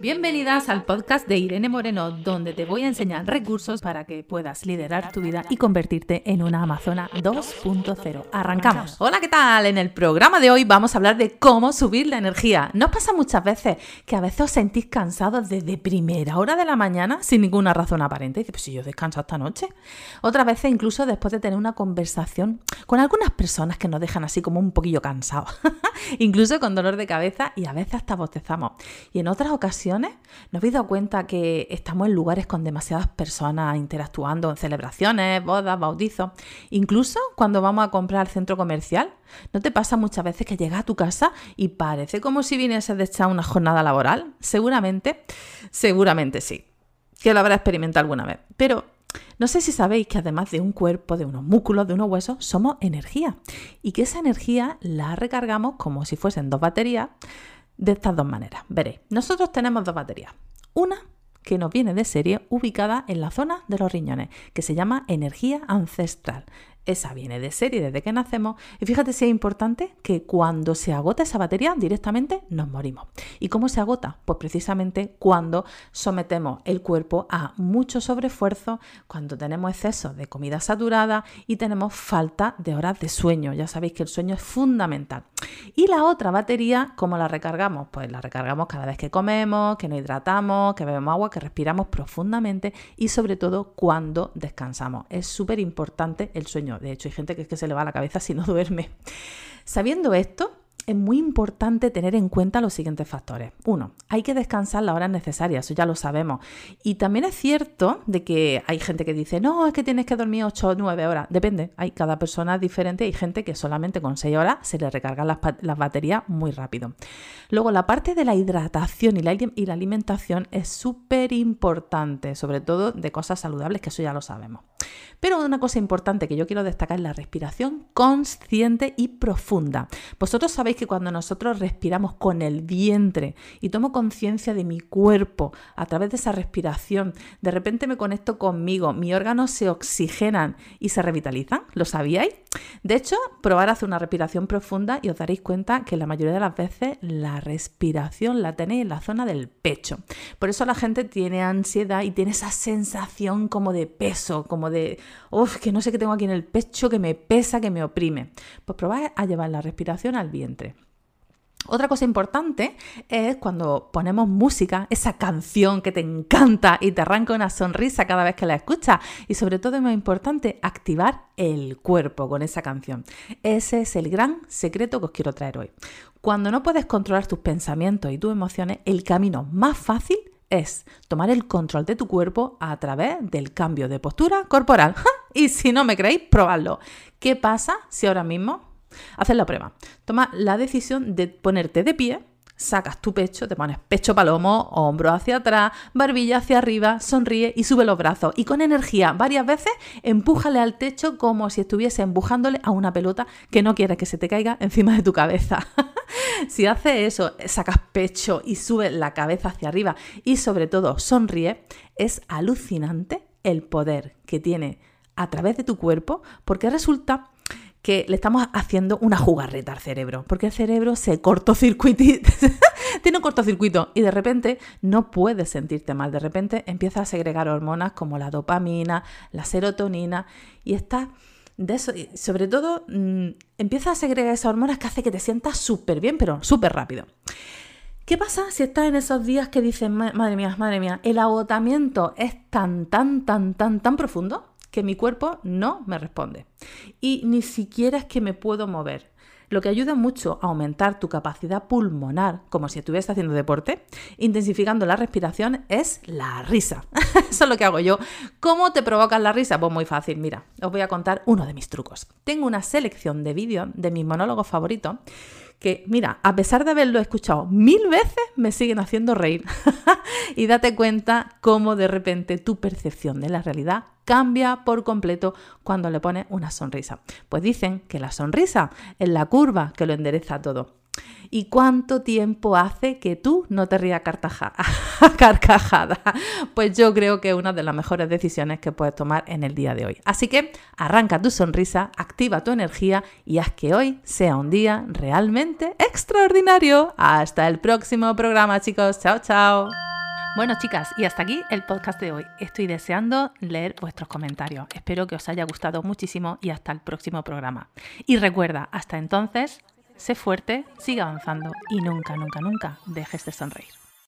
Bienvenidas al podcast de Irene Moreno, donde te voy a enseñar recursos para que puedas liderar tu vida y convertirte en una Amazona 2.0. Arrancamos. Hola, ¿qué tal? En el programa de hoy vamos a hablar de cómo subir la energía. ¿No pasa muchas veces que a veces os sentís cansados desde primera hora de la mañana sin ninguna razón aparente? Y dices, pues si yo descanso esta noche. Otras veces incluso después de tener una conversación con algunas personas que nos dejan así como un poquillo cansados, incluso con dolor de cabeza y a veces hasta bostezamos. Y en otras ocasiones ¿No habéis dado cuenta que estamos en lugares con demasiadas personas interactuando en celebraciones, bodas, bautizos? Incluso cuando vamos a comprar al centro comercial. ¿No te pasa muchas veces que llegas a tu casa y parece como si viniese de echar una jornada laboral? Seguramente, seguramente sí. Que lo habrá experimentado alguna vez. Pero no sé si sabéis que además de un cuerpo, de unos músculos, de unos huesos, somos energía. Y que esa energía la recargamos como si fuesen dos baterías de estas dos maneras. Veréis, nosotros tenemos dos baterías. Una que nos viene de serie ubicada en la zona de los riñones, que se llama energía ancestral. Esa viene de serie desde que nacemos y fíjate si es importante que cuando se agota esa batería directamente nos morimos. ¿Y cómo se agota? Pues precisamente cuando sometemos el cuerpo a mucho sobreesfuerzo, cuando tenemos exceso de comida saturada y tenemos falta de horas de sueño. Ya sabéis que el sueño es fundamental. Y la otra batería, ¿cómo la recargamos? Pues la recargamos cada vez que comemos, que nos hidratamos, que bebemos agua, que respiramos profundamente y sobre todo cuando descansamos. Es súper importante el sueño de hecho, hay gente que se le va la cabeza si no duerme. Sabiendo esto, es muy importante tener en cuenta los siguientes factores. Uno, hay que descansar las horas necesarias, eso ya lo sabemos. Y también es cierto de que hay gente que dice, no, es que tienes que dormir 8 o 9 horas. Depende, hay cada persona diferente, hay gente que solamente con 6 horas se le recargan las, las baterías muy rápido. Luego, la parte de la hidratación y la, y la alimentación es súper importante, sobre todo de cosas saludables, que eso ya lo sabemos. Pero una cosa importante que yo quiero destacar es la respiración consciente y profunda. Vosotros sabéis que cuando nosotros respiramos con el vientre y tomo conciencia de mi cuerpo a través de esa respiración, de repente me conecto conmigo, mis órganos se oxigenan y se revitalizan. ¿Lo sabíais? De hecho, probar hacer una respiración profunda y os daréis cuenta que la mayoría de las veces la respiración la tenéis en la zona del pecho. Por eso la gente tiene ansiedad y tiene esa sensación como de peso, como de, que no sé qué tengo aquí en el pecho, que me pesa, que me oprime. Pues probad a llevar la respiración al vientre. Otra cosa importante es cuando ponemos música, esa canción que te encanta y te arranca una sonrisa cada vez que la escuchas. Y sobre todo es muy importante activar el cuerpo con esa canción. Ese es el gran secreto que os quiero traer hoy. Cuando no puedes controlar tus pensamientos y tus emociones, el camino más fácil es tomar el control de tu cuerpo a través del cambio de postura corporal. y si no me creéis, probadlo. ¿Qué pasa si ahora mismo Haces la prueba. Toma la decisión de ponerte de pie, sacas tu pecho, te pones pecho palomo, hombro hacia atrás, barbilla hacia arriba, sonríe y sube los brazos. Y con energía, varias veces, empújale al techo como si estuviese empujándole a una pelota que no quieres que se te caiga encima de tu cabeza. si haces eso, sacas pecho y sube la cabeza hacia arriba y sobre todo sonríe, es alucinante el poder que tiene a través de tu cuerpo porque resulta que le estamos haciendo una jugarreta al cerebro, porque el cerebro se cortocircuita, tiene un cortocircuito y de repente no puedes sentirte mal, de repente empieza a segregar hormonas como la dopamina, la serotonina y está de eso, sobre todo mm, empieza a segregar esas hormonas que hace que te sientas súper bien, pero súper rápido. ¿Qué pasa si estás en esos días que dices, madre mía, madre mía, el agotamiento es tan, tan, tan, tan, tan profundo que mi cuerpo no me responde. Y ni siquiera es que me puedo mover. Lo que ayuda mucho a aumentar tu capacidad pulmonar, como si estuvieras haciendo deporte, intensificando la respiración, es la risa. Eso es lo que hago yo. ¿Cómo te provocas la risa? Pues muy fácil, mira, os voy a contar uno de mis trucos. Tengo una selección de vídeos de mis monólogos favoritos que, mira, a pesar de haberlo escuchado mil veces, me siguen haciendo reír. y date cuenta cómo de repente tu percepción de la realidad cambia por completo cuando le pones una sonrisa. Pues dicen que la sonrisa es la curva que lo endereza todo. ¿Y cuánto tiempo hace que tú no te rías carcajada? Pues yo creo que es una de las mejores decisiones que puedes tomar en el día de hoy. Así que arranca tu sonrisa, activa tu energía y haz que hoy sea un día realmente extraordinario. Hasta el próximo programa, chicos. Chao, chao. Bueno, chicas, y hasta aquí el podcast de hoy. Estoy deseando leer vuestros comentarios. Espero que os haya gustado muchísimo y hasta el próximo programa. Y recuerda, hasta entonces, sé fuerte, sigue avanzando y nunca, nunca, nunca dejes de sonreír.